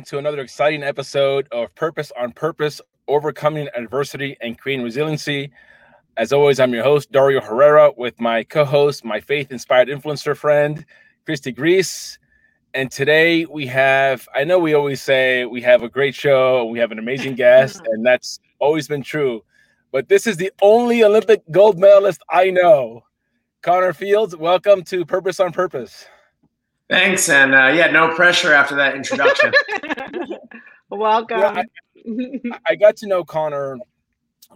welcome to another exciting episode of Purpose on Purpose Overcoming Adversity and Creating Resiliency. As always, I'm your host, Dario Herrera, with my co host, my faith inspired influencer friend, Christy Grease. And today we have, I know we always say we have a great show, we have an amazing guest, and that's always been true. But this is the only Olympic gold medalist I know. Connor Fields, welcome to Purpose on Purpose. Thanks, and uh, yeah, no pressure after that introduction. welcome. Yeah, I, I, got to know Connor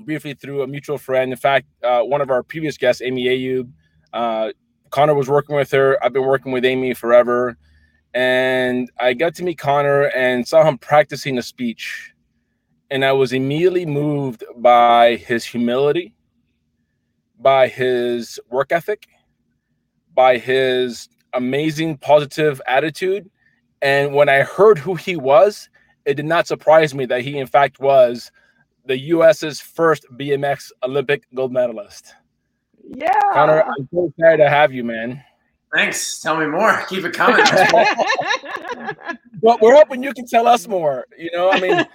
briefly through a mutual friend. In fact, uh, one of our previous guests, Amy Ayub, uh, Connor was working with her. I've been working with Amy forever, and I got to meet Connor and saw him practicing a speech, and I was immediately moved by his humility, by his work ethic, by his amazing positive attitude. And when I heard who he was, it did not surprise me that he, in fact, was the U.S.'s first BMX Olympic gold medalist. Yeah. Connor, I'm so excited to have you, man. Thanks. Tell me more. Keep it coming. well, we're hoping you can tell us more. You know, I mean,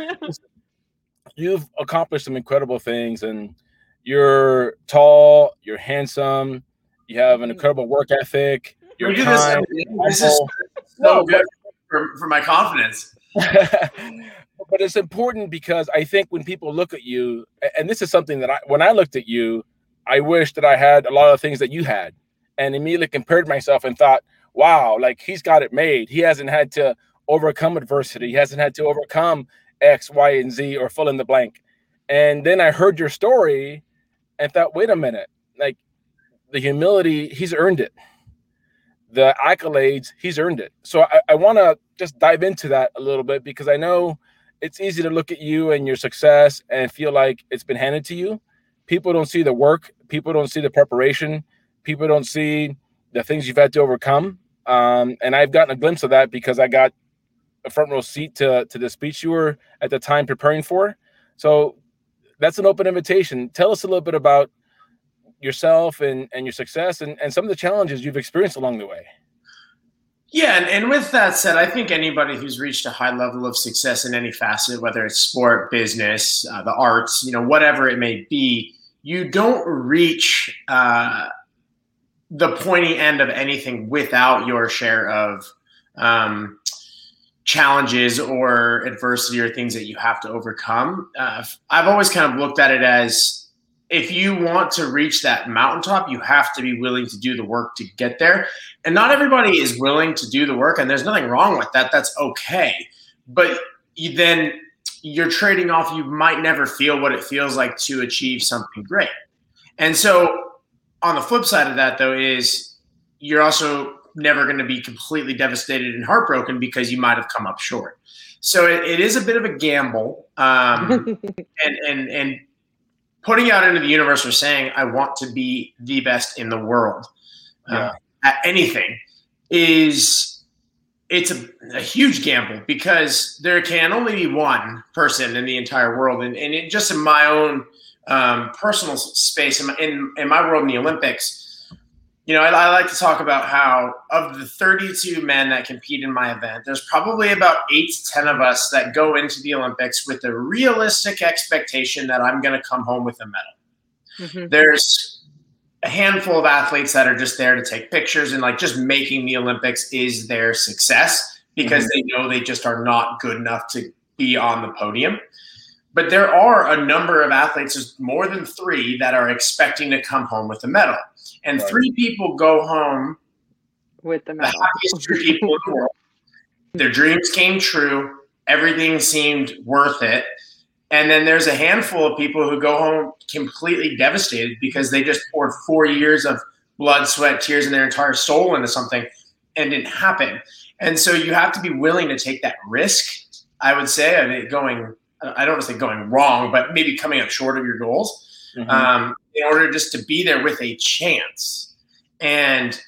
you've accomplished some incredible things, and you're tall, you're handsome, you have an incredible work ethic, you do this. This is so good for, for my confidence. but it's important because I think when people look at you, and this is something that I, when I looked at you, I wish that I had a lot of things that you had, and immediately compared myself and thought, wow, like he's got it made. He hasn't had to overcome adversity. He hasn't had to overcome X, Y, and Z or fill in the blank. And then I heard your story and thought, wait a minute, like the humility, he's earned it the accolades, he's earned it. So I, I want to just dive into that a little bit because I know it's easy to look at you and your success and feel like it's been handed to you. People don't see the work, people don't see the preparation, people don't see the things you've had to overcome. Um, and I've gotten a glimpse of that because I got a front row seat to to the speech you were at the time preparing for. So that's an open invitation. Tell us a little bit about yourself and and your success and and some of the challenges you've experienced along the way yeah and, and with that said i think anybody who's reached a high level of success in any facet whether it's sport business uh, the arts you know whatever it may be you don't reach uh, the pointy end of anything without your share of um, challenges or adversity or things that you have to overcome. Uh, I've always kind of looked at it as if you want to reach that mountaintop, you have to be willing to do the work to get there. And not everybody is willing to do the work, and there's nothing wrong with that. That's okay. But you, then you're trading off, you might never feel what it feels like to achieve something great. And so, on the flip side of that, though, is you're also never going to be completely devastated and heartbroken because you might have come up short. So it, it is a bit of a gamble, um, and and and putting out into the universe or saying I want to be the best in the world uh, yeah. at anything is it's a, a, huge gamble because there can only be one person in the entire world and, and it, just in my own um, personal space in my, in, in my world in the olympics you know, I, I, like to talk about how of the 32 men that compete in my event, there's probably about eight to 10 of us that go into the Olympics with a realistic expectation that I'm going to come home with a medal. Mm-hmm. There's a handful of athletes that are just there to take pictures and like just making the Olympics is their success because mm-hmm. they know they just are not good enough to be on the podium. But there are a number of athletes, there's more than three, that are expecting to come home with a medal and right. three people go home with the, the happiest three people in the world. Their dreams came true. Everything seemed worth it. And then there's a handful of people who go home completely devastated because they just poured four years of blood, sweat, tears, and their entire soul into something and didn't happen. And so you have to be willing to take that risk. I would say, I mean, going, I don't want to say going wrong, but maybe coming up short of your goals mm-hmm. um, in order just to be there with a chance. And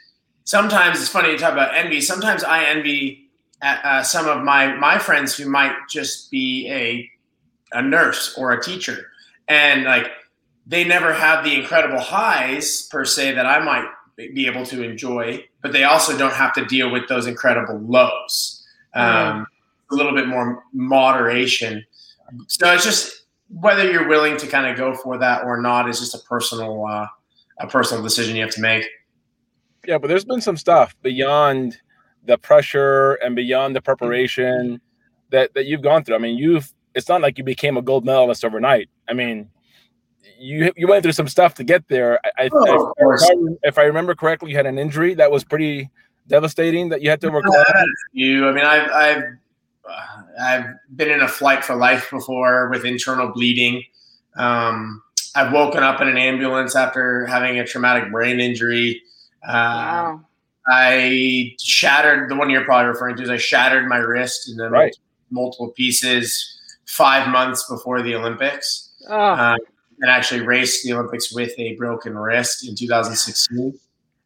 sometimes it's funny to talk about envy. Sometimes I envy uh, uh, some of my my friends who might just be a a nurse or a teacher, and like they never have the incredible highs per se that I might be able to enjoy, but they also don't have to deal with those incredible lows. Um, a little bit more moderation. So it's just whether you're willing to kind of go for that or not is just a personal uh, a personal decision you have to make. Yeah, but there's been some stuff beyond the pressure and beyond the preparation that that you've gone through. I mean, you've it's not like you became a gold medalist overnight. I mean, you you went through some stuff to get there. I, oh, if, I, if, I, remember correctly, you had an injury that was pretty devastating that you had to overcome. You, I mean, I've I've I've been in a flight for life before with internal bleeding. Um, I've woken up in an ambulance after having a traumatic brain injury. Uh, wow. I shattered the one you're probably referring to is I shattered my wrist in right. multiple pieces five months before the Olympics. Oh. Um, and actually raced the Olympics with a broken wrist in 2016.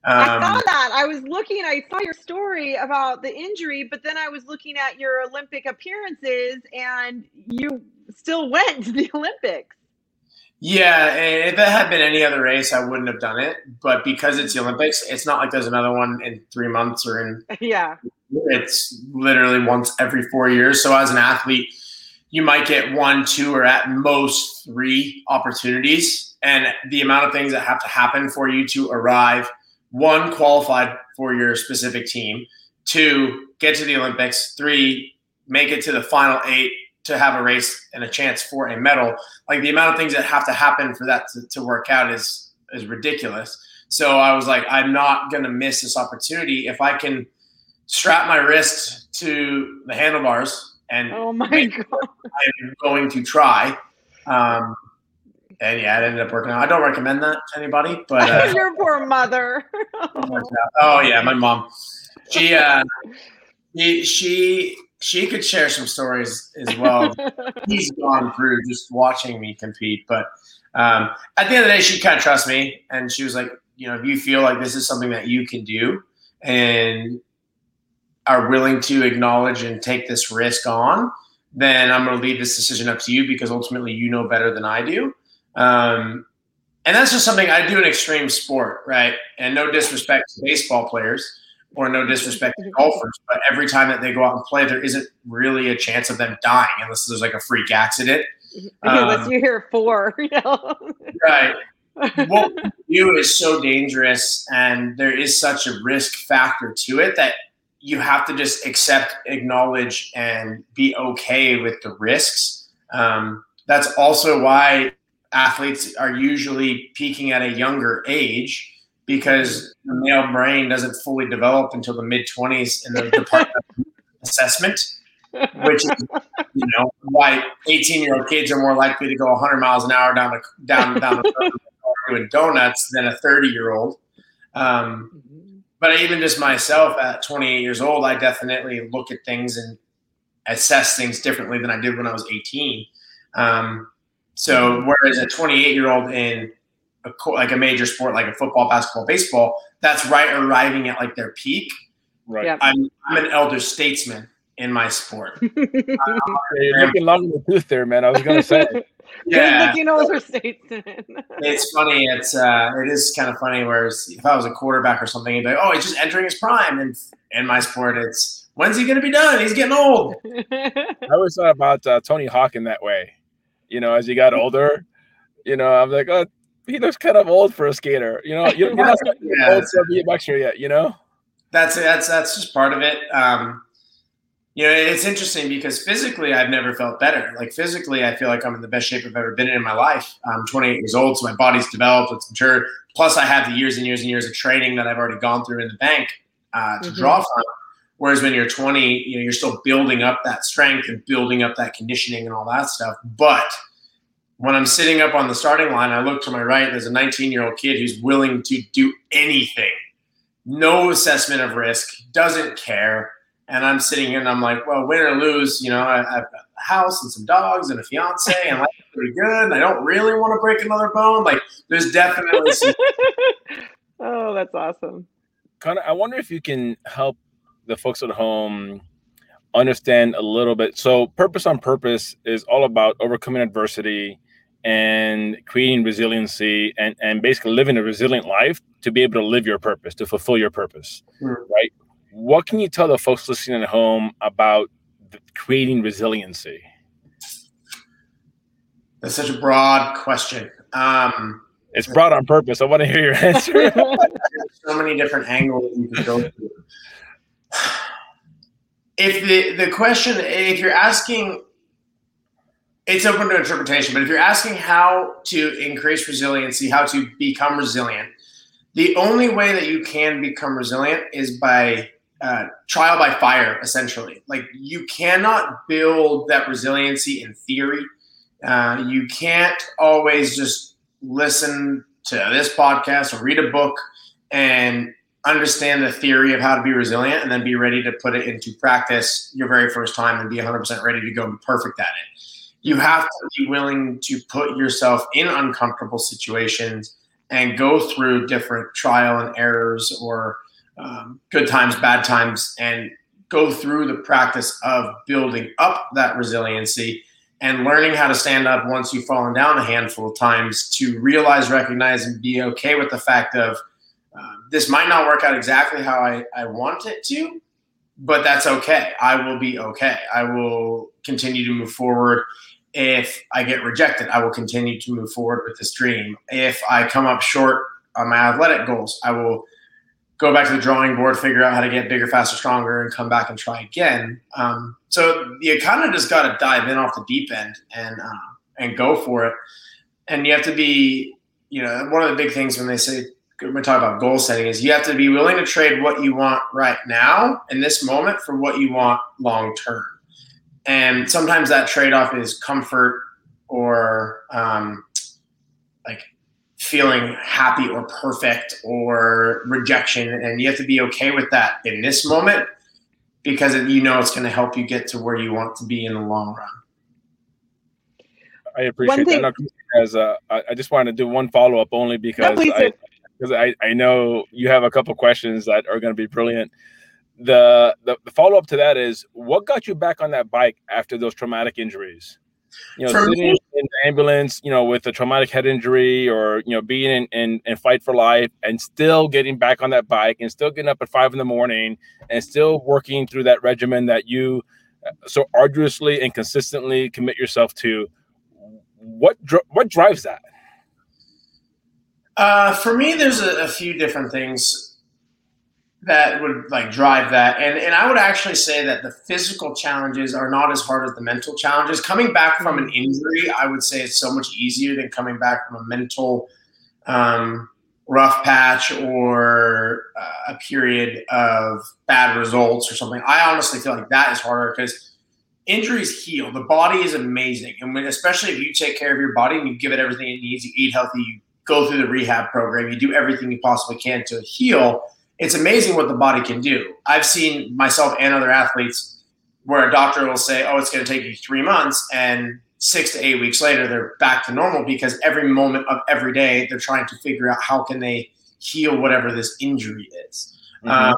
Um, I saw that. I was looking. I saw your story about the injury, but then I was looking at your Olympic appearances, and you still went to the Olympics. Yeah, if it had been any other race, I wouldn't have done it. But because it's the Olympics, it's not like there's another one in three months or in. Yeah. It's literally once every four years. So as an athlete, you might get one, two, or at most three opportunities. And the amount of things that have to happen for you to arrive one, qualified for your specific team, two, get to the Olympics, three, make it to the final eight to have a race and a chance for a medal. Like the amount of things that have to happen for that to, to work out is is ridiculous. So I was like, I'm not gonna miss this opportunity if I can strap my wrist to the handlebars and oh my god, I'm going to try. Um, and yeah, it ended up working out. I don't recommend that to anybody, but uh, your poor mother. oh yeah, my mom. She uh, she she she could share some stories as well. He's gone through just watching me compete, but um, at the end of the day, she kind of trusts me, and she was like, you know, if you feel like this is something that you can do, and are willing to acknowledge and take this risk on, then I'm going to leave this decision up to you because ultimately you know better than I do. Um, and that's just something I do in extreme sport, right? And no disrespect to baseball players or no disrespect to golfers, but every time that they go out and play, there isn't really a chance of them dying unless there's like a freak accident. Unless um, you're here for, you know? right. What you do is so dangerous, and there is such a risk factor to it that you have to just accept, acknowledge, and be okay with the risks. Um, that's also why athletes are usually peaking at a younger age because the male brain doesn't fully develop until the mid 20s in the department assessment, which is you know why 18 year old kids are more likely to go 100 miles an hour down the down down the road doing donuts than a 30 year old. Um, but even just myself at 28 years old, I definitely look at things and assess things differently than I did when I was 18. Um, so whereas a 28 year old in a, like a major sport like a football, basketball, baseball, that's right arriving at like their peak. Right. Yep. I'm, I'm an elder statesman in my sport. uh, you're looking long in the tooth there, man. I was gonna say. yeah, looking older statesman. it's funny. It's uh, it is kind of funny. Whereas if I was a quarterback or something, you'd be like, oh, he's just entering his prime. And in my sport, it's when's he gonna be done? He's getting old. I always thought about uh, Tony Hawk in that way you know, as he got older. You know, I'm like, oh, he looks kind of old for a skater. You know, you're, not yeah. old to be a boxer yet. You know, that's that's that's just part of it. Um, you know, it's interesting because physically, I've never felt better. Like physically, I feel like I'm in the best shape I've ever been in in my life. I'm 28 years old, so my body's developed, it's matured. Plus, I have the years and years and years of training that I've already gone through in the bank uh, to mm-hmm. draw from. Whereas when you're 20, you know, you're still building up that strength and building up that conditioning and all that stuff. But when I'm sitting up on the starting line, I look to my right. There's a 19 year old kid who's willing to do anything, no assessment of risk, doesn't care. And I'm sitting here and I'm like, well, win or lose, you know, I, have got a house and some dogs and a fiance and life's pretty good. And I don't really want to break another bone. Like, there's definitely some. oh, that's awesome. Connor, I wonder if you can help the folks at home understand a little bit. So, purpose on purpose is all about overcoming adversity and creating resiliency and, and basically living a resilient life to be able to live your purpose, to fulfill your purpose, mm. right? What can you tell the folks listening at home about creating resiliency? That's such a broad question. Um, it's broad on purpose. I want to hear your answer. so many different angles you can go through. If the, the question, if you're asking, it's open to interpretation, but if you're asking how to increase resiliency, how to become resilient, the only way that you can become resilient is by uh, trial by fire, essentially. Like you cannot build that resiliency in theory. Uh, you can't always just listen to this podcast or read a book and understand the theory of how to be resilient and then be ready to put it into practice your very first time and be 100% ready to go and be perfect at it. You have to be willing to put yourself in uncomfortable situations and go through different trial and errors or um, good times, bad times, and go through the practice of building up that resiliency and learning how to stand up once you've fallen down a handful of times to realize, recognize, and be okay with the fact of this might not work out exactly how I, I want it to, but that's okay. I will be okay. I will continue to move forward. If I get rejected, I will continue to move forward with this dream. If I come up short on my athletic goals, I will go back to the drawing board, figure out how to get bigger, faster, stronger, and come back and try again. Um, so you kind of just got to dive in off the deep end and uh, and go for it. And you have to be, you know, one of the big things when they say when we talk about goal setting is you have to be willing to trade what you want right now in this moment for what you want long term. And sometimes that trade off is comfort or um, like feeling happy or perfect or rejection and you have to be okay with that in this moment because you know it's going to help you get to where you want to be in the long run. I appreciate thing- that as uh, i just wanted to do one follow-up only because no, I, because I, I know you have a couple questions that are going to be brilliant the, the, the follow-up to that is what got you back on that bike after those traumatic injuries you know, For sitting me, in the ambulance, you know, with a traumatic head injury or, you know, being in, in, in fight for life and still getting back on that bike and still getting up at five in the morning and still working through that regimen that you uh, so arduously and consistently commit yourself to. What, what drives that? Uh, for me, there's a, a few different things that would like drive that. And and I would actually say that the physical challenges are not as hard as the mental challenges. Coming back from an injury, I would say it's so much easier than coming back from a mental um, rough patch or uh, a period of bad results or something. I honestly feel like that is harder because injuries heal. The body is amazing, and when, especially if you take care of your body and you give it everything it needs, you eat healthy, you go through the rehab program, you do everything you possibly can to heal it's amazing what the body can do. I've seen myself and other athletes where a doctor will say, "Oh, it's going to take you three months," and six to eight weeks later, they're back to normal because every moment of every day they're trying to figure out how can they heal whatever this injury is. Mm-hmm. Um,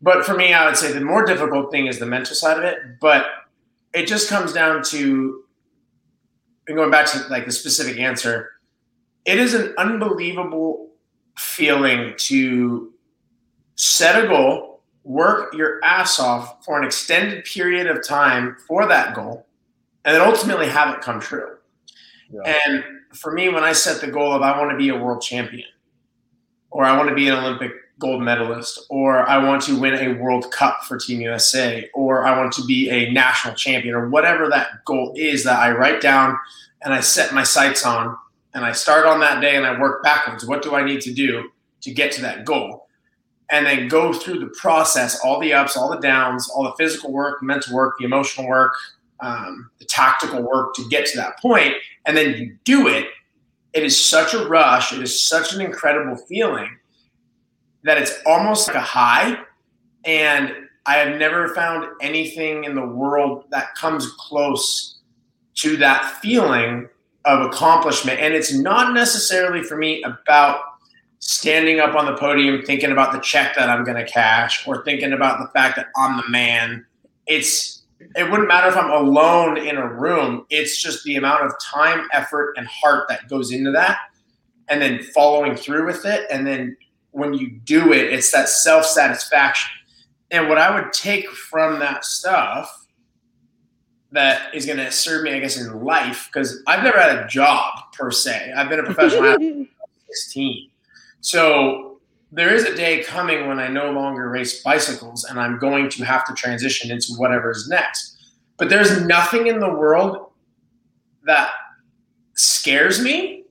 but for me, I would say the more difficult thing is the mental side of it. But it just comes down to, and going back to like the specific answer, it is an unbelievable feeling to set a goal, work your ass off for an extended period of time for that goal, and then ultimately have it come true. Yeah. And for me, when I set the goal of I want to be a world champion, or I want to be an Olympic gold medalist, or I want to win a World Cup for Team USA, or I want to be a national champion, or whatever that goal is that I write down and I set my sights on and I start on that day and I work backwards. What do I need to do to get to that goal? And then go through the process, all the ups, all the downs, all the physical work, mental work, the emotional work, um, the tactical work to get to that point, and then you do it. It is such a rush. It is such an incredible feeling that it's almost like a high. And I have never found anything in the world that comes close to that feeling of accomplishment. And it's not necessarily for me about standing up on the podium thinking about the check that I'm going to cash or thinking about the fact that I'm the man. It's it wouldn't matter if I'm alone in a room. It's just the amount of time, effort, and heart that goes into that, and then following through with it. And then when you do it, it's that self satisfaction. And what I would take from that stuff that is going to serve me, I guess, in life, because I've never had a job per se. I've been a professional athlete 16. So there is a day coming when I no longer race bicycles and I'm going to have to transition into whatever is next. But there's nothing in the world that scares me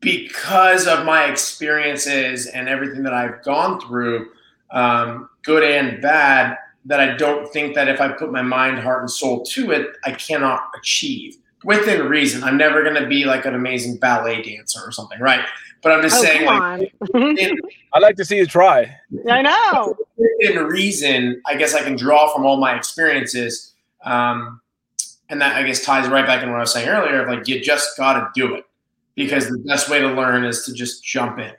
because of my experiences and everything that I've gone through, um, good and bad, that I don't think that if I put my mind, heart, and soul to it, I cannot achieve within reason. I'm never going to be like an amazing ballet dancer or something, right? But I'm just Oh, saying, like, in, I'd like to see you try. I know. within reason, I guess I can draw from all my experiences. Um, and that I guess ties right back in what I was saying earlier of like, you just got to do it because the best way to learn is to just jump in.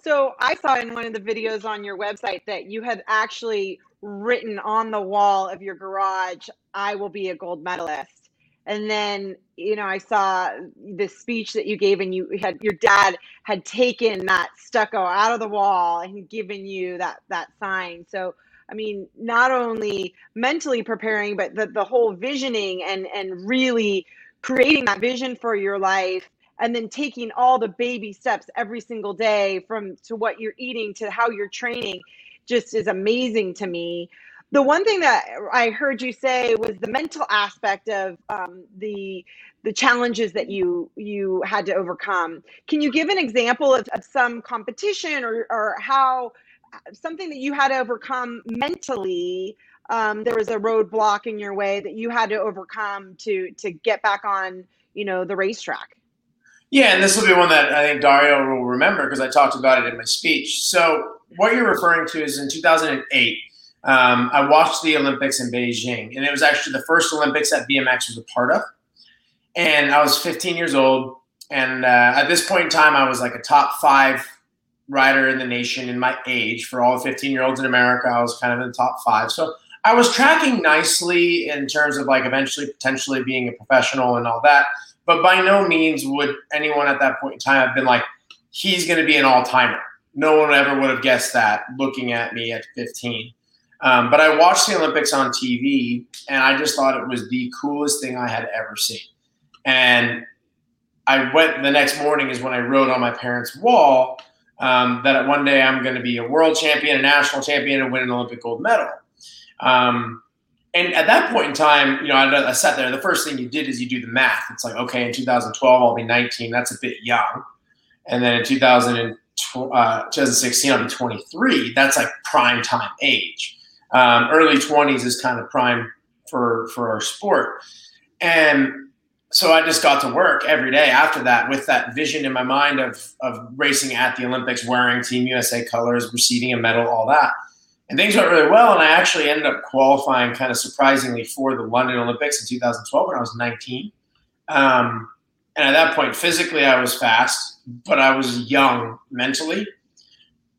So I saw in one of the videos on your website that you had actually written on the wall of your garage, I will be a gold medalist. And then, you know, I saw the speech that you gave and you had your dad had taken that stucco out of the wall and given you that that sign. So I mean, not only mentally preparing, but the, the whole visioning and and really creating that vision for your life and then taking all the baby steps every single day from to what you're eating to how you're training just is amazing to me. The one thing that i heard you say was the mental aspect of um, the the challenges that you you had to overcome. Can you give an example of, of some competition or or how something that you had to overcome mentally? Um, there was a roadblock in your way that you had to overcome to to get back on you know the racetrack Yeah, and this will be one that I think Dario will remember because I talked about it in my speech. So, what you're referring to is in 2008, um, I watched the Olympics in Beijing, and it was actually the first Olympics that BMX was a part of. And I was 15 years old, and uh, at this point in time, I was like a top five rider in the nation in my age. For all 15 year olds in America, I was kind of in the top five. So, I was tracking nicely in terms of like eventually potentially being a professional and all that but by no means would anyone at that point in time have been like, he's going to be an all timer. No one ever would have guessed that looking at me at 15. Um, but I watched the Olympics on TV and I just thought it was the coolest thing I had ever seen. And I went the next morning is when I wrote on my parents' wall um, that one day I'm going to be a world champion, a national champion, and win an Olympic gold medal. Um, and at that point in time, you know, I, I, sat there. The first thing you did is you do the math. It's like, okay, in 2012, I'll be 19. That's a bit young. And then in 2000 uh, 2016, I'll be 23. That's like prime time age. Um, early 20s is kind of prime for for our sport. And so I just got to work every day after that with that vision in my mind of of racing at the Olympics, wearing Team USA colors, receiving a medal, all that and things went really well. And I actually ended up qualifying kind of surprisingly for the London Olympics in 2012 when I was 19. Um, and at that point, physically, I was fast, but I was young mentally.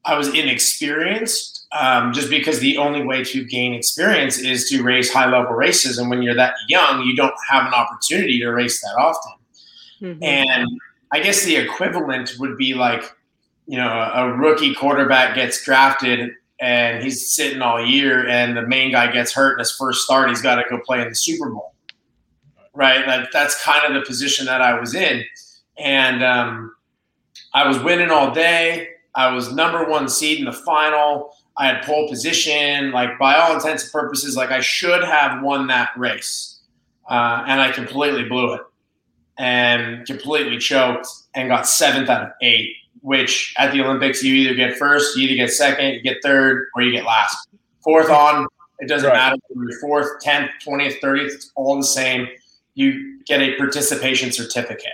I was inexperienced um, just because the only way to gain experience is to race high level races. And when you're that young, you don't have an opportunity to race that often. Mm-hmm. And I guess the equivalent would be like, you know, a, a rookie quarterback gets drafted and he's sitting all year and the main guy gets hurt in his first start he's got to go play in the super bowl. Right? That, that's kind of the position that i was in. And um, i was winning all day. I was number one seed in the final. I had pole position. Like by all intents and purposes like i should have won that race. Uh, and i completely blew it. And completely choked and got seventh out of eight which at the Olympics you either get first, you either get second, you get third, or you get last. Fourth on, it doesn't right. matter you're fourth, tenth, twentieth, thirtieth, it's all the same. You get a participation certificate,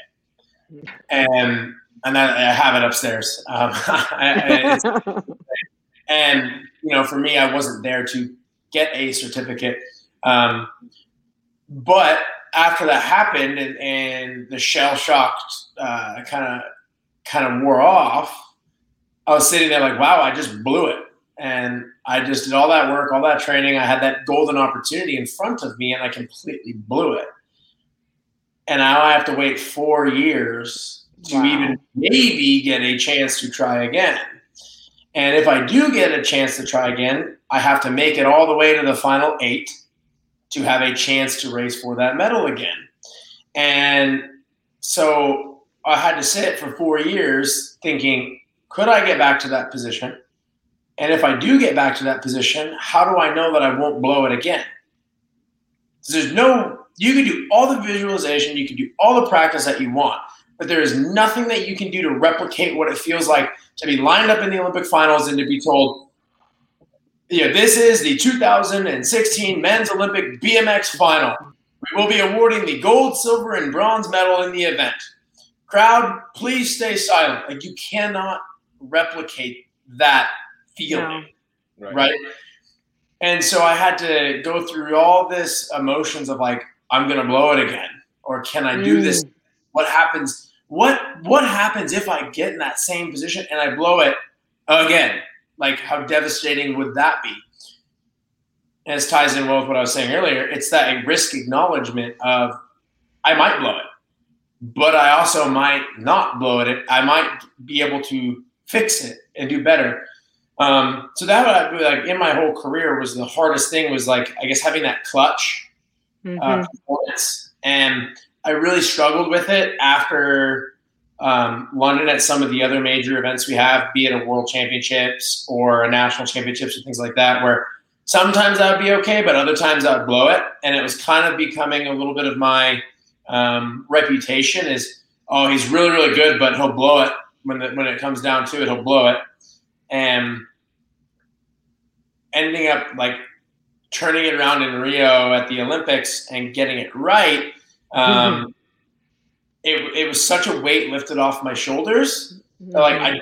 and and that, I have it upstairs. Um, and you know, for me, I wasn't there to get a certificate, um, but after that happened, and, and the shell shocked uh, kind of kind of wore off, I was sitting there like, wow, I just blew it. And I just did all that work, all that training. I had that golden opportunity in front of me and I completely blew it. And now I have to wait four years to even maybe get a chance to try again. And if I do get a chance to try again, I have to make it all the way to the final eight to have a chance to race for that medal again. And so I had to sit for four years thinking, could I get back to that position? And if I do get back to that position, how do I know that I won't blow it again? There's no, you can do all the visualization, you can do all the practice that you want, but there is nothing that you can do to replicate what it feels like to be lined up in the Olympic finals and to be told, yeah, this is the 2016 men's Olympic BMX final. We will be awarding the gold, silver, and bronze medal in the event. Crowd, please stay silent. Like you cannot replicate that feeling, no. right. right? And so I had to go through all this emotions of like, I'm gonna blow it again, or can I do mm. this? What happens? What what happens if I get in that same position and I blow it again? Like, how devastating would that be? And this ties in well with what I was saying earlier. It's that risk acknowledgement of I might blow it, but I also might not blow it. I might be able to fix it and do better. Um, so that would like in my whole career was the hardest thing was like I guess having that clutch uh, mm-hmm. uh, performance, and I really struggled with it after um, London at some of the other major events we have, be it a World Championships or a national championships or things like that, where sometimes I would be okay, but other times I would blow it, and it was kind of becoming a little bit of my um, reputation is oh he's really really good, but he'll blow it when the, when it comes down to it, he'll blow it and ending up like turning it around in Rio at the Olympics and getting it right. Um, mm-hmm. it, it was such a weight lifted off my shoulders. Mm-hmm. Like I,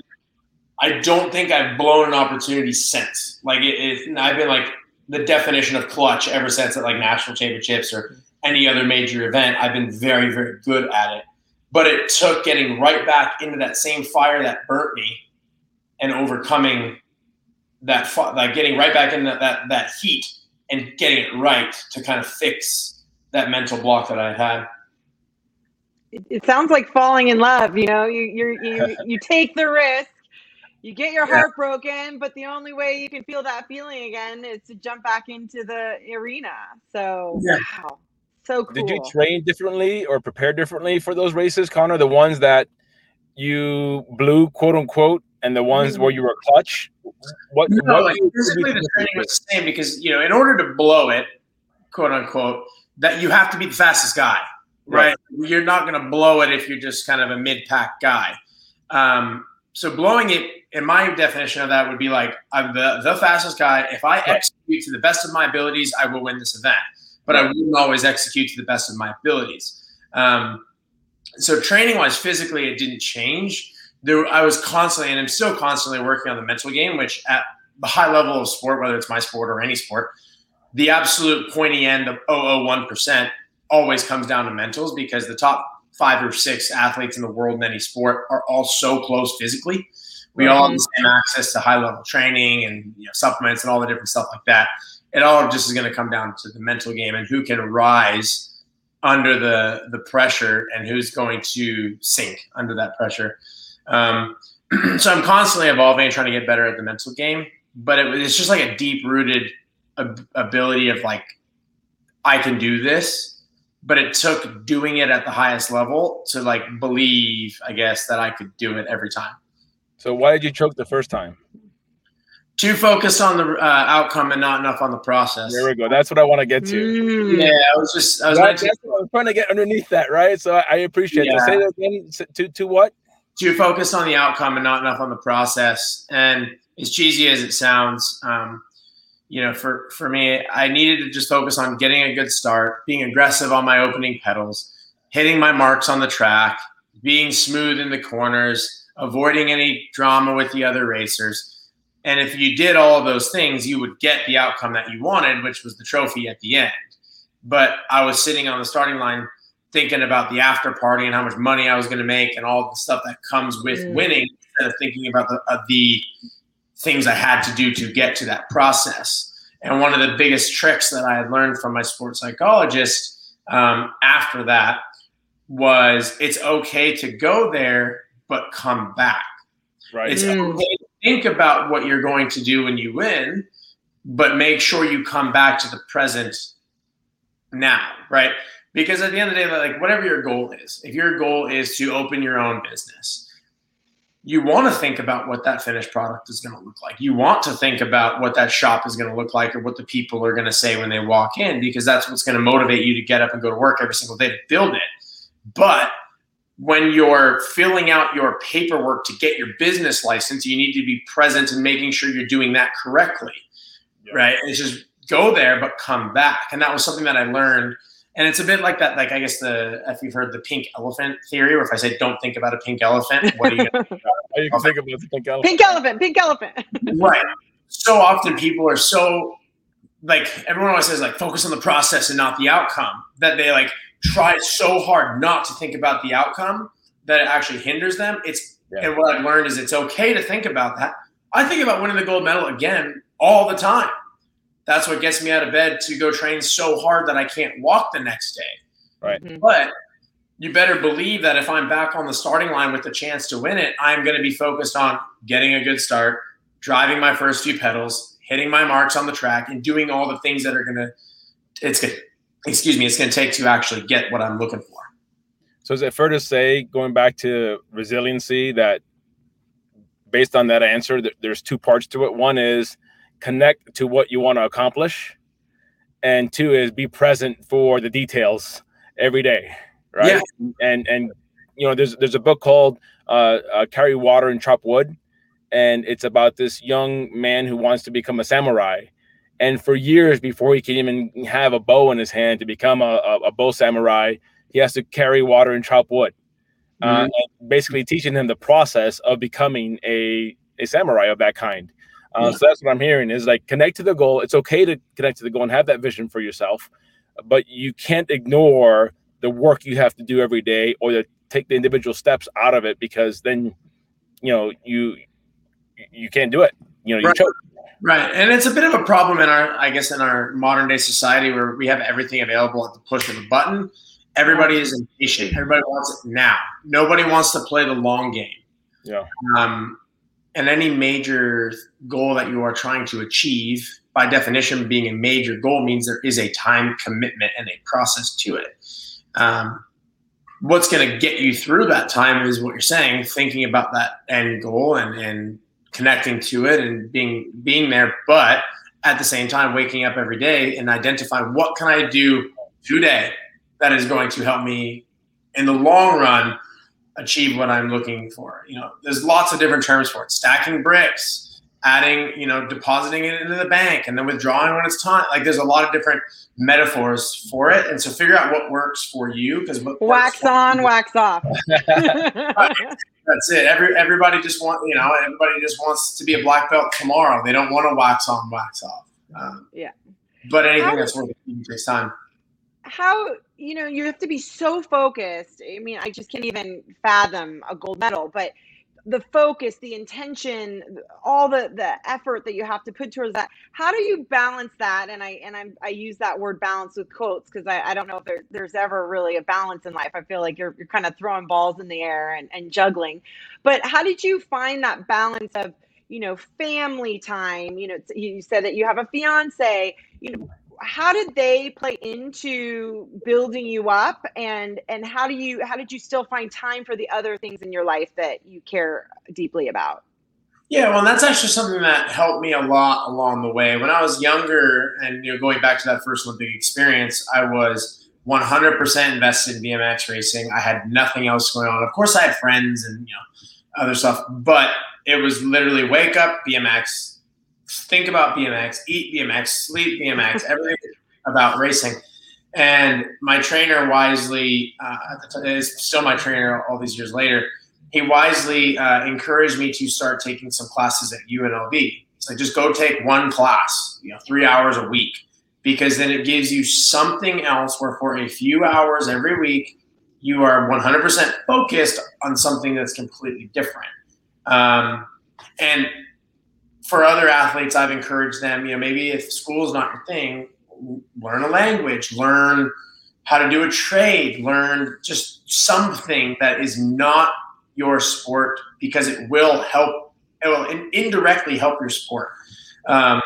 I don't think I've blown an opportunity since. Like it, it, I've been like the definition of clutch ever since at like national championships or any other major event. I've been very, very good at it. But it took getting right back into that same fire that burnt me and overcoming that, like getting right back in that, that, heat and getting it right to kind of fix that mental block that I had. It, sounds like falling in love. You know, you you you you take the risk, you get your heart broken, but the only way you can feel that feeling again is to jump back into the arena. So yeah. wow, so cool. Did you train differently or prepare differently for those races, Connor? The ones that you blew, quote unquote, and the ones where you were clutch? What, no, what like physically the training was the same because you know, in order to blow it, quote unquote, that you have to be the fastest guy, right? right. You're not going to blow it if you're just kind of a mid-pack guy. Um, so blowing it, in my definition of that, would be like I'm the the fastest guy. If I execute to the best of my abilities, I will win this event. But I wouldn't always execute to the best of my abilities. Um, so training wise, physically, it didn't change there I was constantly and I'm still constantly working on the mental game, which at the high level of sport, whether it's my sport or any sport, the absolute pointy end of 001% always comes down to mentals because the top five or six athletes in the world in any sport are all so close physically. We all have the same access to high level training and you know, supplements and all the different stuff like that. It all just is going to come down to the mental game and who can rise under the the pressure and who's going to sink under that pressure. Um, so I'm constantly evolving and trying to get better at the mental game. But it, it's just like a deep rooted ab- ability of like, I can do this. But it took doing it at the highest level to like believe, I guess, that I could do it every time. So why did you choke the first time? Too focused on the uh, outcome and not enough on the process. There we go. That's what I want to get to. Mm. Yeah, I was just I was, that, to, I was trying to get underneath that, right? So I, I appreciate yeah. that. Say that again. To to what? too focused on the outcome and not enough on the process. And as cheesy as it sounds, um, you know, for for me, I needed to just focus on getting a good start, being aggressive on my opening pedals, hitting my marks on the track, being smooth in the corners, avoiding any drama with the other racers. And if you did all of those things, you would get the outcome that you wanted, which was the trophy at the end. But I was sitting on the starting line thinking about the after party and how much money I was going to make and all the stuff that comes with mm. winning instead of thinking about the, uh, the things I had to do to get to that process. And one of the biggest tricks that I had learned from my sports psychologist um, after that was it's okay to go there, but come back. Right. It's mm. okay, think about what you're going to do when you win, but make sure you come back to the present now, right? Because at the end of the day, like whatever your goal is, if your goal is to open your own business, you want to think about what that finished product is going to look like. You want to think about what that shop is going to look like or what the people are going to say when they walk in, because that's what's going to motivate you to get up and go to work every single day to build it. But when you're filling out your paperwork to get your business license, you need to be present and making sure you're doing that correctly. Yeah. Right. It's just go there, but come back. And that was something that I learned and it's a bit like that, like I guess the if you've heard the pink elephant theory, where if I say don't think about a pink elephant, what are you going to you can think about the pink elephant? Pink elephant, pink elephant. right. So often people are so like everyone always says like focus on the process and not the outcome that they like try so hard not to think about the outcome that it actually hinders them. It's yeah. and what I've learned is it's okay to think about that. I think about winning the gold medal again all the time that's what gets me out of bed to go train so hard that I can't walk the next day. Right. Mm-hmm. But you better believe that if I'm back on the starting line with the chance to win it, I'm going to be focused on getting a good start, driving my first few pedals, hitting my marks on the track, and doing all the things that are going to, it's going to, excuse me, it's going to take to actually get what I'm looking for. So is it fair to say, going back to resiliency, that based on that answer, there's two parts to it. One is connect to what you want to accomplish and two is be present for the details every day right yeah. and and you know there's there's a book called uh, uh, carry water and chop wood and it's about this young man who wants to become a samurai and for years before he can even have a bow in his hand to become a, a, a bow samurai he has to carry water and chop wood uh, mm-hmm. basically teaching him the process of becoming a, a samurai of that kind uh, yeah. So that's what I'm hearing is like connect to the goal. It's okay to connect to the goal and have that vision for yourself, but you can't ignore the work you have to do every day or to take the individual steps out of it because then, you know, you you can't do it. You know, you right. choke. Right, and it's a bit of a problem in our, I guess, in our modern day society where we have everything available at the push of a button. Everybody is impatient. Everybody wants it now. Nobody wants to play the long game. Yeah. Um, and any major goal that you are trying to achieve, by definition, being a major goal means there is a time commitment and a process to it. Um, what's going to get you through that time is what you're saying, thinking about that end goal and, and connecting to it and being being there, but at the same time, waking up every day and identifying what can I do today that is going to help me in the long run achieve what I'm looking for. You know, there's lots of different terms for it. Stacking bricks, adding, you know, depositing it into the bank and then withdrawing when it's time. Like there's a lot of different metaphors for it. And so figure out what works for you because wax on, you. wax off. That's it. Every everybody just want you know everybody just wants to be a black belt tomorrow. They don't want to wax on, wax off. Um, yeah. But anything How that's worth it takes time how you know you have to be so focused i mean i just can't even fathom a gold medal but the focus the intention all the the effort that you have to put towards that. How do you balance that? And i and I'm, i use that word balance with quotes because I, I don't know if there, there's ever really a balance in life. I feel like you're, you're kind of throwing balls in the air and, and juggling. But how did you find that balance of you know family time? You know you said that you have a fiance you know how did they play into building you up? And and how do you how did you still find time for the other things in your life that you care deeply about? Yeah well that's actually something that helped me a lot along the way. When i was younger and you know going back to that first olympic experience i was 100% invested in bmx racing. I had nothing else going on. Of course i had friends and you know other stuff but it was literally wake up bmx think about BMX, eat BMX, sleep BMX, everything about racing. And my trainer wisely, uh, is still my trainer all these years later. He wisely uh, encouraged me to start taking some classes at UNLV. It's like just go take one class, you know, three hours a week, because then it gives you something else where for a few hours every week you are 100% focused on something that's completely different. Um, and for other athletes, I've encouraged them, you know, maybe if school is not your thing, learn a language, learn how to do a trade, learn just something that is not your sport because it will help it will in, indirectly help your sport. Um,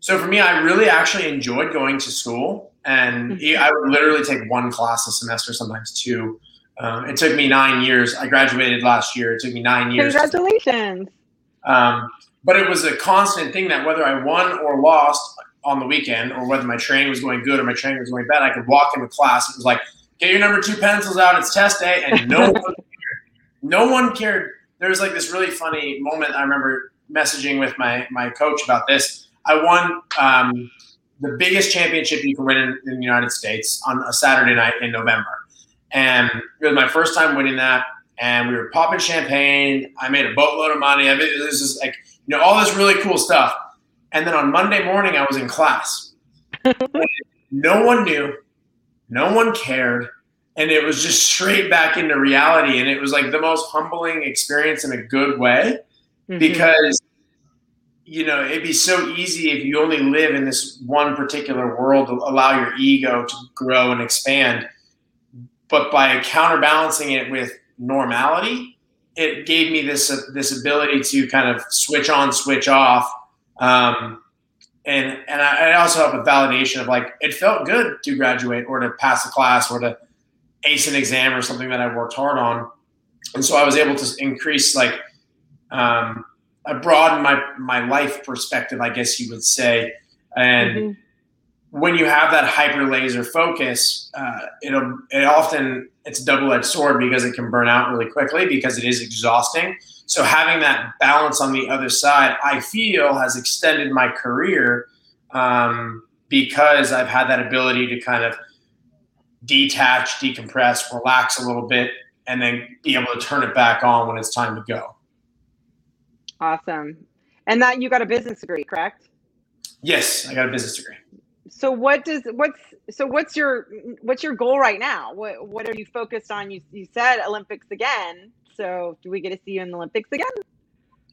so for me, I really actually enjoyed going to school, and Mm-hmm. I would literally take one class a semester, sometimes two. Um, it took me nine years. I graduated last year. It took me nine years. to- Congratulations. um, but it was a constant thing that whether I won or lost on the weekend, or whether my training was going good or my training was going bad, I could walk into class. It was like, get your number two pencils out. It's test day, and no one cared. No one cared. There was like this really funny moment. I remember messaging with my my coach about this. I won um, the biggest championship you can win in, in the United States on a Saturday night in November, and it was my first time winning that and we were popping champagne. I made a boatload of money. I mean, this is like you know all this really cool stuff. And then on Monday morning, I was in class. no one knew, no one cared, and it was just straight back into reality. And it was like the most humbling experience in a good way Mhm. because you know it'd be so easy if you only live in this one particular world to allow your ego to grow and expand but by counterbalancing it with normality it gave me this uh, this ability to kind of switch on switch off um, and and I, I also have a validation of like it felt good to graduate or to pass a class or to ace an exam or something that I worked hard on and so I was able to increase like um, I broadened my my life perspective, I guess you would say. And Mhm. when you have that hyper laser focus, uh, it'll it often it's a double edged sword because it can burn out really quickly because it is exhausting. So having that balance on the other side, I feel has extended my career um, because I've had that ability to kind of detach, decompress, relax a little bit, and then be able to turn it back on when it's time to go. Awesome. And that you got a business degree, correct? Yes, I got a business degree. So what does what's so what's your what's your goal right now? What what are you focused on? You you said Olympics again. So do we get to see you in the Olympics again?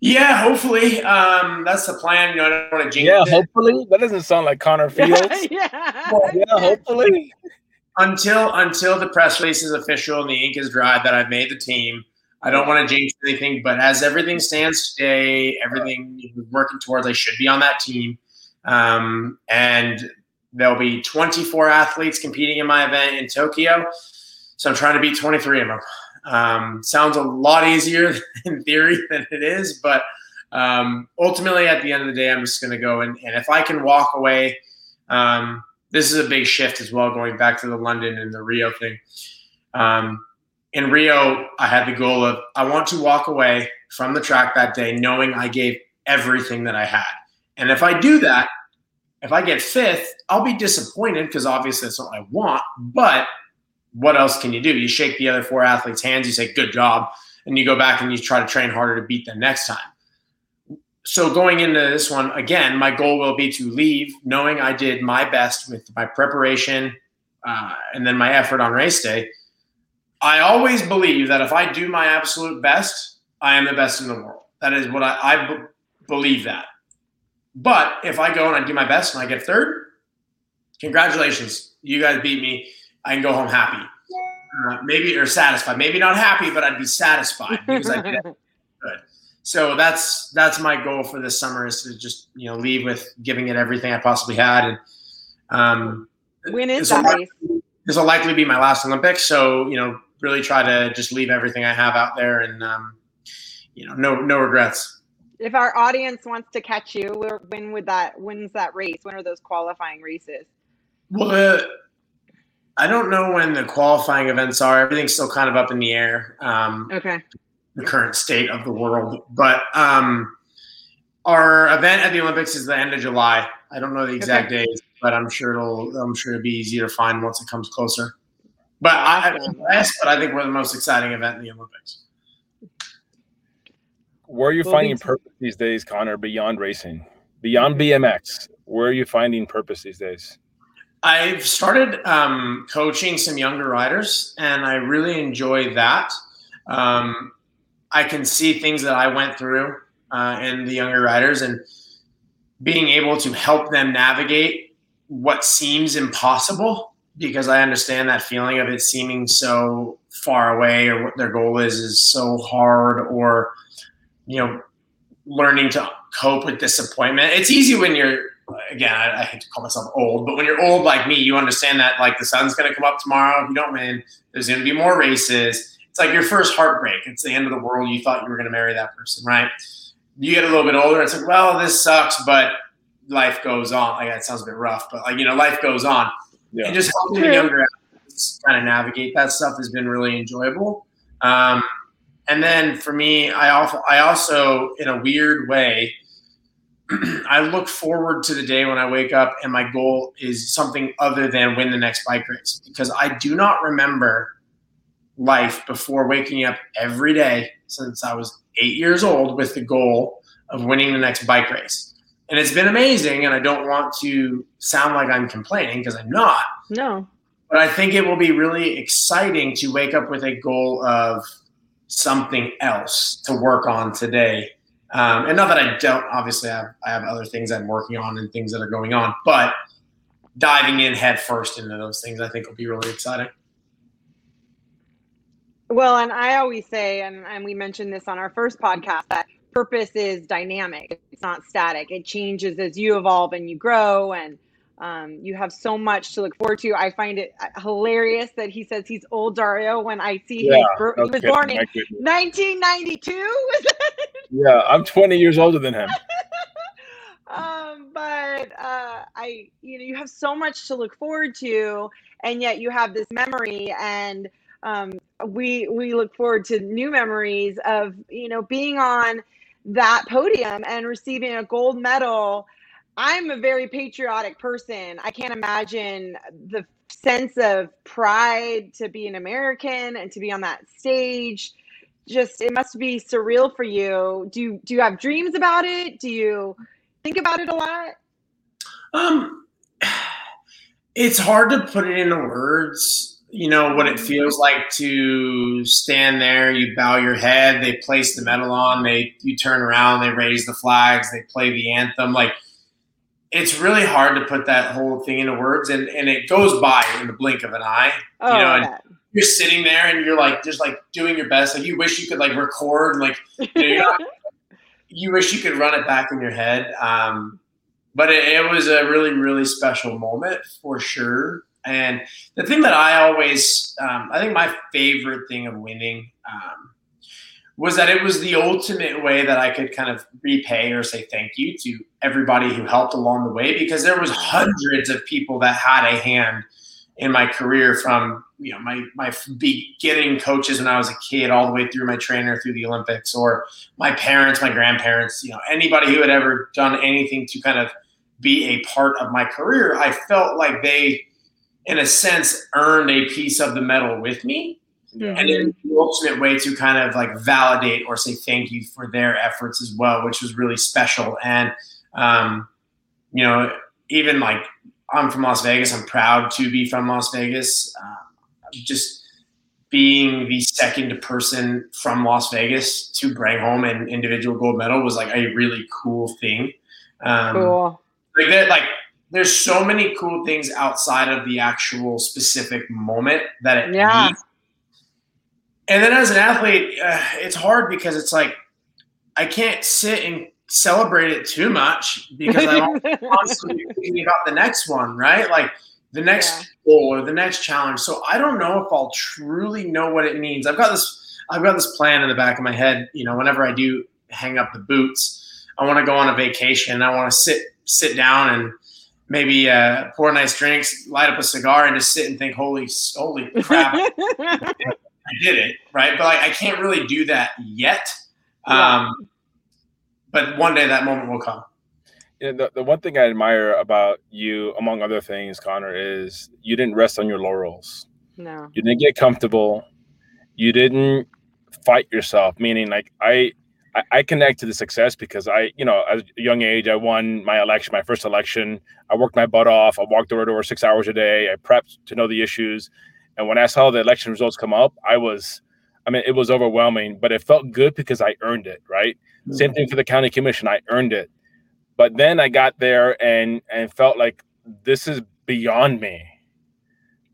Yeah, hopefully. Um, that's the plan. You know, I don't want to jinx Yeah, it. hopefully. That doesn't sound like Connor Fields. yeah. yeah, hopefully. until until the press release is official and the ink is dry that I've made the team. I don't want to jinx anything, but as everything stands today, everything we're working towards, I should be on that team. Um, and there'll be 24 athletes competing in my event in Tokyo. So I'm trying to beat 23 of them. Um, sounds a lot easier in theory than it is, but um, ultimately, at the end of the day, I'm just going to go and, and if I can walk away, um, this is a big shift as well, going back to the London and the Rio thing. Um, in Rio, I had the goal of I want to walk away from the track that day knowing I gave everything that I had. And if I do that, if I get fifth, I'll be disappointed because obviously that's what I want. But what else can you do? You shake the other four athletes' hands, you say, good job, and you go back and you try to train harder to beat them next time. So going into this one, again, my goal will be to leave knowing I did my best with my preparation uh, and then my effort on race day. I always believe that if I do my absolute best, I am the best in the world. That is what I, I b- believe that. But if I go and I do my best and I get third, congratulations. You guys beat me. I can go home happy. Uh, maybe or satisfied. Maybe not happy, but I'd be satisfied because I did good. So that's that's my goal for this summer is to just you know leave with giving it everything I possibly had, and um, when is this will that li- This will likely be my last Olympics, so you know really try to just leave everything I have out there, and um, you know no no regrets. If our audience wants to catch you, when would that when's that race? When are those qualifying races? Well, the, I don't know when the qualifying events are. Everything's still kind of up in the air. Um, Okay. the current state of the world. But um, our event at the Olympics is the end of July. I don't know the exact days, but I'm sure it'll I'm sure it'll be easy to find once it comes closer. But I, but I think we're the most exciting event in the Olympics. Where are you Well, finding purpose these days, Connor, beyond racing? Beyond BMX, where are you finding purpose these days? I've started um, coaching some younger riders, and I really enjoy that. Um, I can see things that I went through uh, in the younger riders, and being able to help them navigate what seems impossible because I understand that feeling of it seeming so far away, or what their goal is is so hard, or you know, learning to cope with disappointment. It's easy when you're again, I, I, hate to call myself old, but when you're old like me, you understand that like the sun's going to come up tomorrow. If you don't win, there's going to be more races. It's like your first heartbreak. It's the end of the world. You thought you were going to marry that person, right? You get a little bit older. It's like, well, this sucks, but life goes on. Like that sounds a bit rough, but like you know, life goes on. Yeah. And just helping the younger kind of navigate that stuff has been really enjoyable. Um, and then for me, I also, I also, in a weird way, I look forward to the day when I wake up and my goal is something other than win the next bike race because I do not remember life before waking up every day since I was eight years old with the goal of winning the next bike race. And it's been amazing. And I don't want to sound like I'm complaining because I'm not. No. But I think it will be really exciting to wake up with a goal of something else to work on today um, and not that I don't, obviously, I have, I have other things I'm working on and things that are going on, but diving in head first into those things, I think will be really exciting. Well, and I always say, and, and we mentioned this on our first podcast, that purpose is dynamic. It's not static. It changes as you evolve and you grow. And um, you have so much to look forward to. I find it uh, hilarious that he says he's old Dario when I see yeah, he was kidding, born in 1992. yeah, I'm 20 years older than him. um, but uh, I, you know, you have so much to look forward to, and yet you have this memory, and um, we we look forward to new memories of you know being on that podium and receiving a gold medal I'm a very patriotic person. I can't imagine the sense of pride to be an American and to be on that stage. Just it must be surreal for you. Do you do you have dreams about it? Do you think about it a lot? Um it's hard to put it into words you know what it feels like to stand there you bow your head they place the medal on they you turn around they raise the flags they play the anthem like it's really hard to put that whole thing into words and, and it goes by in the blink of an eye. Oh, you know, and you're sitting there and you're like just like doing your best. Like you wish you could like record like you, know, you wish you could run it back in your head. Um, but it, it, was a really, really special moment for sure. And the thing that I always, um, I think my favorite thing of winning um, was that it was the ultimate way that I could kind of repay or say thank you to everybody who helped along the way because there was hundreds of people that had a hand in my career from you know my my beginning coaches when I was a kid all the way through my trainer through the Olympics or my parents, my grandparents, you know anybody who had ever done anything to kind of be a part of my career, I felt like they in a sense earned a piece of the medal with me Mm-hmm. And then the ultimate way to kind of like validate or say thank you for their efforts as well, which was really special. And, um, you know, even like I'm from Las Vegas, I'm proud to be from Las Vegas. Uh, just being the second person from Las Vegas to bring home an individual gold medal was like a really cool thing. Um, cool. Like that, like there's so many cool things outside of the actual specific moment that it yeah. Needs and then as an athlete, uh, it's hard because it's like I can't sit and celebrate it too much because I'm constantly thinking about the next one, right? Like the next yeah. goal or the next challenge. So I don't know if I'll truly know what it means. I've got this I've got this plan in the back of my head, you know, whenever I do hang up the boots, I want to go on a vacation. I want to sit sit down and maybe uh, pour nice drinks, light up a cigar, and just sit and think, "Holy, holy crap! I did it, right? But like, I can't really do that yet. Um, but one day that moment will come. Yeah, the, the one thing I admire about you, among other things, Connor, is you didn't rest on your laurels. No. You didn't get comfortable. You didn't fight yourself, meaning like I I, connect to the success because I, you know, at a young age, I won my election, my first election. I worked my butt off. I walked door to door six hours a day. I prepped to know the issues. And when I saw the election results come up, I was, I mean, it was overwhelming, but it felt good because I earned it, right? Mm-hmm. Same thing for the county commission. I earned it. But then I got there and and felt like this is beyond me.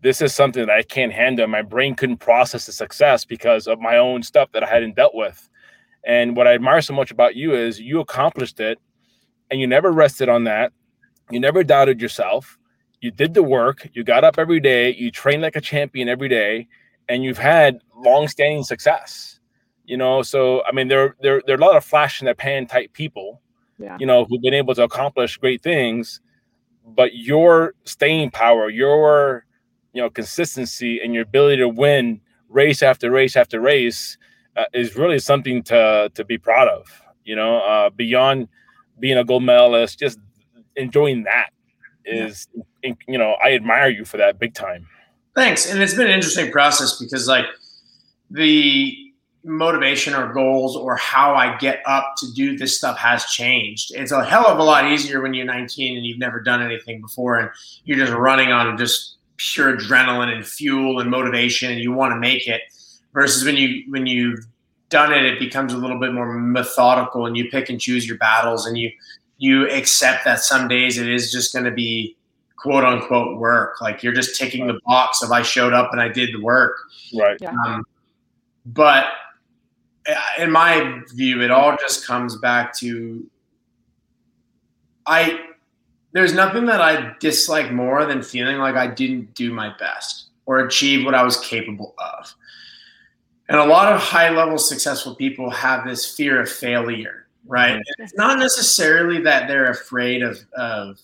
This is something that I can't handle. My brain couldn't process the success because of my own stuff that I hadn't dealt with. And what I admire so much about you is you accomplished it and you never rested on that. You never doubted yourself. You did the work. You got up every day. You trained like a champion every day, and you've had long-standing success. You know, so I mean, there there there are a lot of flash in the pan type people. Yeah. You know, who've been able to accomplish great things, but your staying power, your you know consistency, and your ability to win race after race after race uh, is really something to to be proud of. You know, uh, beyond being a gold medalist, just enjoying that is, yeah. You know, I admire you for that big time. Thanks, and it's been an interesting process because like the motivation or goals or how I get up to do this stuff has changed. It's a hell of a lot easier when you're 19 and you've never done anything before and you're just running on just pure adrenaline and fuel and motivation and you want to make it versus when you when you've done it it becomes a little bit more methodical and you pick and choose your battles and you you accept that some days it is just going to be quote unquote work like you're just ticking the box of i showed up and i did the work right yeah. um, but uh, in my view it all just comes back to i there's nothing that I dislike more than feeling like I didn't do my best or achieve what I was capable of. And a lot of high level successful people have this fear of failure, right? Mm-hmm. It's not necessarily that they're afraid of, of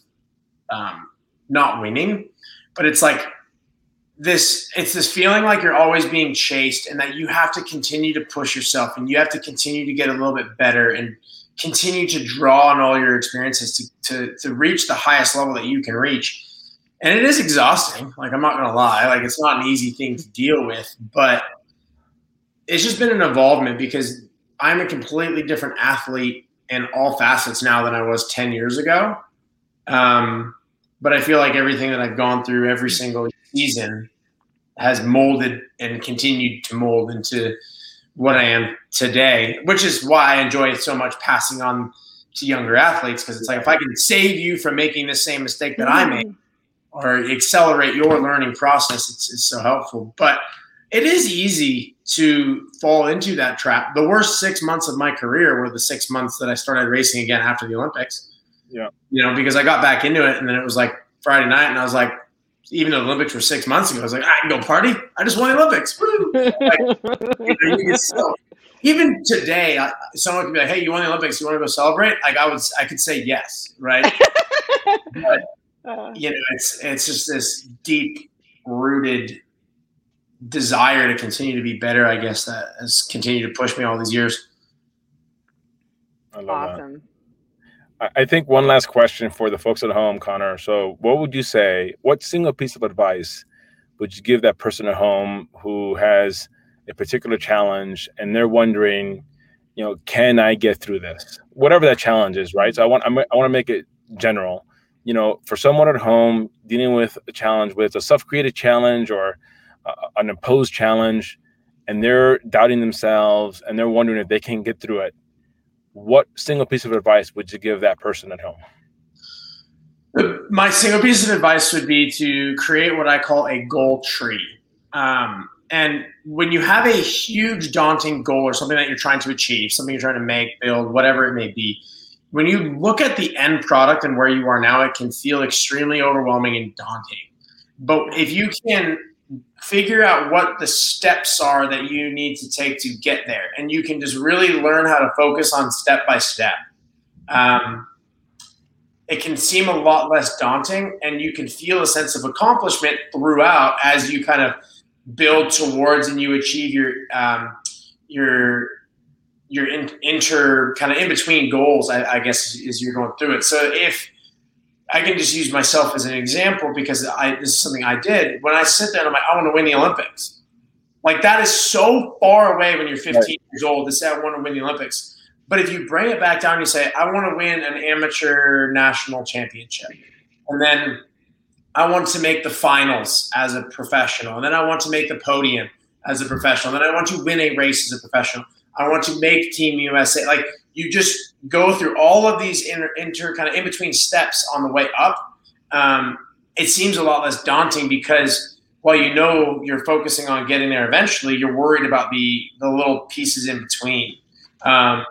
um, not winning, but it's like this it's this feeling like you're always being chased and that you have to continue to push yourself and you have to continue to get a little bit better and continue to draw on all your experiences to, to, to reach the highest level that you can reach. And it is exhausting. Like, I'm not to lie. Like, it's not an easy thing to deal with, but it's just been an involvement because I'm a completely different athlete in all facets now than I was 10 years ago. Um, but I feel like everything that I've gone through every mm-hmm. single season has molded and continued to mold into what I am today, which is why I enjoy it so much passing on to younger athletes because it's like if I can save you from making the same mistake that I made mm-hmm. or accelerate your learning process, it's, it's so helpful. But it is easy to fall into that trap. The worst six months of my career were the six months that I started racing again after the Olympics. Yeah. You know, because I got back into it and then it was like Friday night and I was like, even though the Olympics were six months ago, I was like, I can go party. I just won the Olympics. like, you know, even today, I, someone could be like, "Hey, you won the Olympics. You want to go celebrate?" Like I would, I could say yes, right? but uh. you know, it's it's just this deep rooted desire to continue to be better. I guess that has continued to push me all these years. I love awesome. That. I think one last question for the folks at home, Connor. So, what would you say? What single piece of advice would you give that person at home who has a particular challenge and they're wondering, you know, can I get through this? Whatever that challenge is, right? So, I want I want to make it general. You know, for someone at home dealing with a challenge, whether it's a self-created challenge or uh, an imposed challenge, and they're doubting themselves and they're wondering if they can get through it what single piece of advice would you give that person at home? My single piece of advice would be to create what I call a goal tree. Um, and when you have a huge, daunting goal or something that you're trying to achieve, something you're trying to make, build, whatever it may be, when you look at the end product and where you are now, it can feel extremely overwhelming and daunting. But if you can figure out what the steps are that you need to take to get there. And you can just really learn how to focus on step by step. Um, it can seem a lot less daunting and you can feel a sense of accomplishment throughout as you kind of build towards and you achieve your um, your your in, inter kind of in between goals I, I guess as you're going through it. So if I can just use myself as an example because I this is something I did. When I sit there and I'm like, I want to win the Olympics. Like that is so far away when you're 15 right. years old to say I want to win the Olympics. But if you bring it back down, you say, I want to win an amateur national championship. And then I want to make the finals as a professional. And then I want to make the podium as a professional. And then I want to win a race as a professional. I want to make Team USA. Like you just go through all of these inter, inter kind of in between steps on the way up. Um, it seems a lot less daunting because while you know you're focusing on getting there eventually, you're worried about the the little pieces in between. um,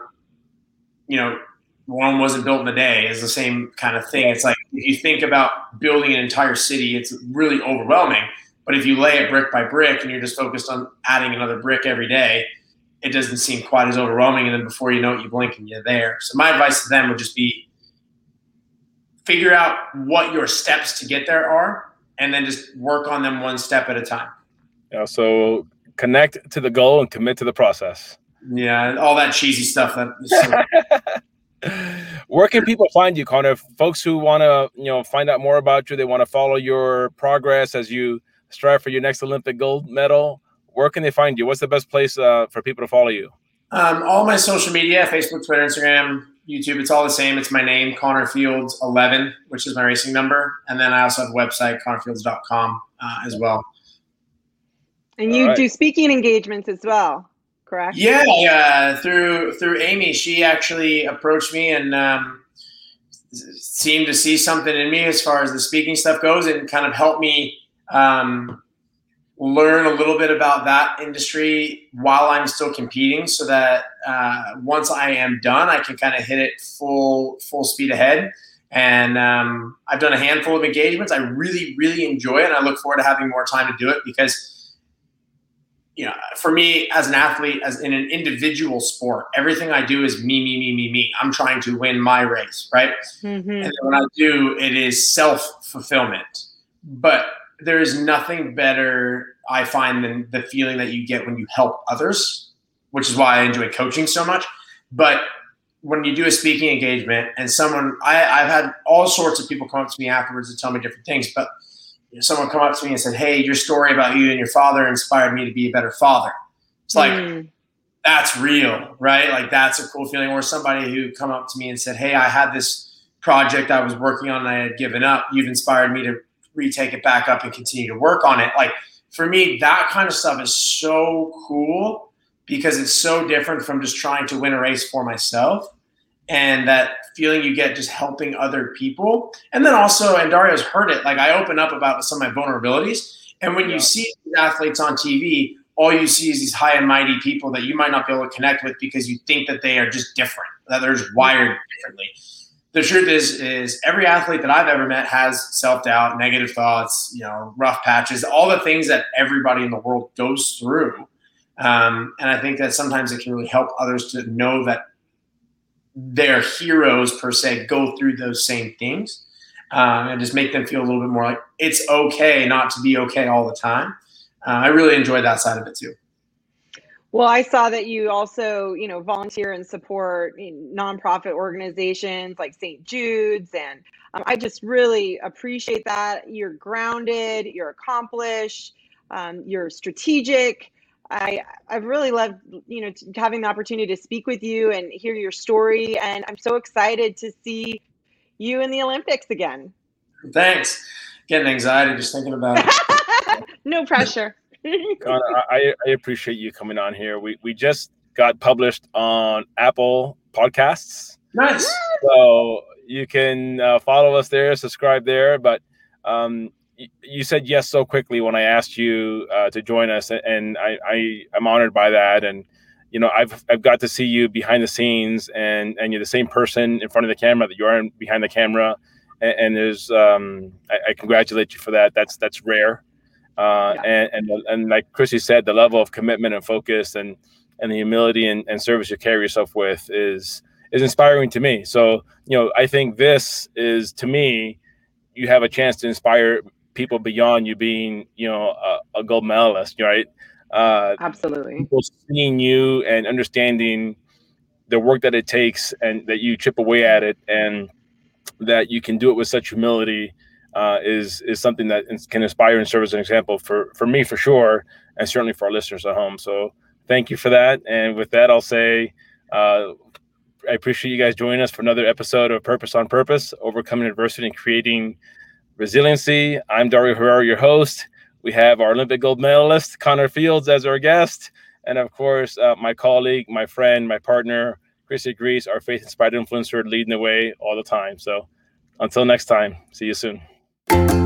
you know, Rome wasn't built in a day. It's the same kind of thing. It's like if you think about building an entire city, it's really overwhelming. But if you lay it brick by brick and you're just focused on adding another brick every day, it doesn't seem quite as overwhelming. And then before you know it, you blink and you're there. So my advice to them would just be figure out what your steps to get there are and then just work on them one step at a time. Yeah. So connect to the goal and commit to the process. Yeah. All that cheesy stuff. That Where can people find you, Connor? Folks who want to, you know, find out more about you, they want to follow your progress as you strive for your next Olympic gold medal. Where can they find you? What's the best place uh, for people to follow you? Um, all my social media, Facebook, Twitter, Instagram, YouTube, it's all the same. It's my name, Connor Fields 11, which is my racing number. And then I also have a website, connorfields.com uh, as well. And you right. do speaking engagements as well, correct? Yeah, yeah. Through through Amy, she actually approached me and um, seemed to see something in me as far as the speaking stuff goes, and kind of helped me um, learn a little bit about that industry while I'm still competing, so that uh, once I am done, I can kind of hit it full full speed ahead. And um, I've done a handful of engagements. I really, really enjoy it, and I look forward to having more time to do it because you know, for me as an athlete, as in an individual sport, everything I do is me, me, me, me, me. I'm trying to win my race, right? Mm-hmm. And when I do, it is self fulfillment. But there is nothing better I find than the feeling that you get when you help others, which is why I enjoy coaching so much. But when you do a speaking engagement and someone, I, I've had all sorts of people come up to me afterwards and tell me different things, but someone come up to me and said, "Hey, your story about you and your father inspired me to be a better father." It's like mm. that's real, right? Like that's a cool feeling. Or somebody who come up to me and said, "Hey, I had this project I was working on and I had given up. You've inspired me to retake it back up and continue to work on it." Like for me, that kind of stuff is so cool because it's so different from just trying to win a race for myself and that feeling you get just helping other people. And then also, and Dario's heard it, like I open up about some of my vulnerabilities. And when yeah. you see athletes on TV, all you see is these high and mighty people that you might not be able to connect with because you think that they are just different, that they're just wired differently. The truth is, is every athlete that I've ever met has self doubt, negative thoughts, you know, rough patches, all the things that everybody in the world goes through. Um, and I think that sometimes it can really help others to know that their heroes per se go through those same things um, and just make them feel a little bit more like it's okay not to be okay all the time. Uh, I really enjoy that side of it too. Well, I saw that you also, you know, volunteer and support nonprofit organizations like St. Jude's, and um, I just really appreciate that. You're grounded, you're accomplished, um, you're strategic, I I've really loved you know having the opportunity to speak with you and hear your story, and I'm so excited to see you in the Olympics again. Thanks. Getting anxiety just thinking about it. no pressure. I, I appreciate you coming on here. We we just got published on Apple Podcasts. Nice. So you can uh, follow us there, subscribe there, but um, you said yes so quickly when I asked you uh, to join us, and I, I am honored by that. And you know, I've I've got to see you behind the scenes, and and you're the same person in front of the camera that you are behind the camera. And, and there's um, I, I, congratulate you for that. That's that's rare. Uh, yeah. and, and and like Chrissy said, the level of commitment and focus and and the humility and, and service you carry yourself with is is inspiring to me. So you know, I think this is to me, you have a chance to inspire people beyond you being, you know, a, a gold medalist, right? Uh, Absolutely. People seeing you and understanding the work that it takes and that you chip away at it and that you can do it with such humility uh, is is something that can inspire and serve as an example for for me for sure and certainly for our listeners at home so thank you for that and with that i'll say uh, i appreciate you guys joining us for another episode of purpose on purpose overcoming adversity and creating resiliency. I'm Dario Herrera, your host. We have our Olympic gold medalist, Connor Fields, as our guest. And of course, uh, my colleague, my friend, my partner, Chrissy Grease, our faith inspired influencer, leading the way all the time. So until next time, see you soon. Thank you.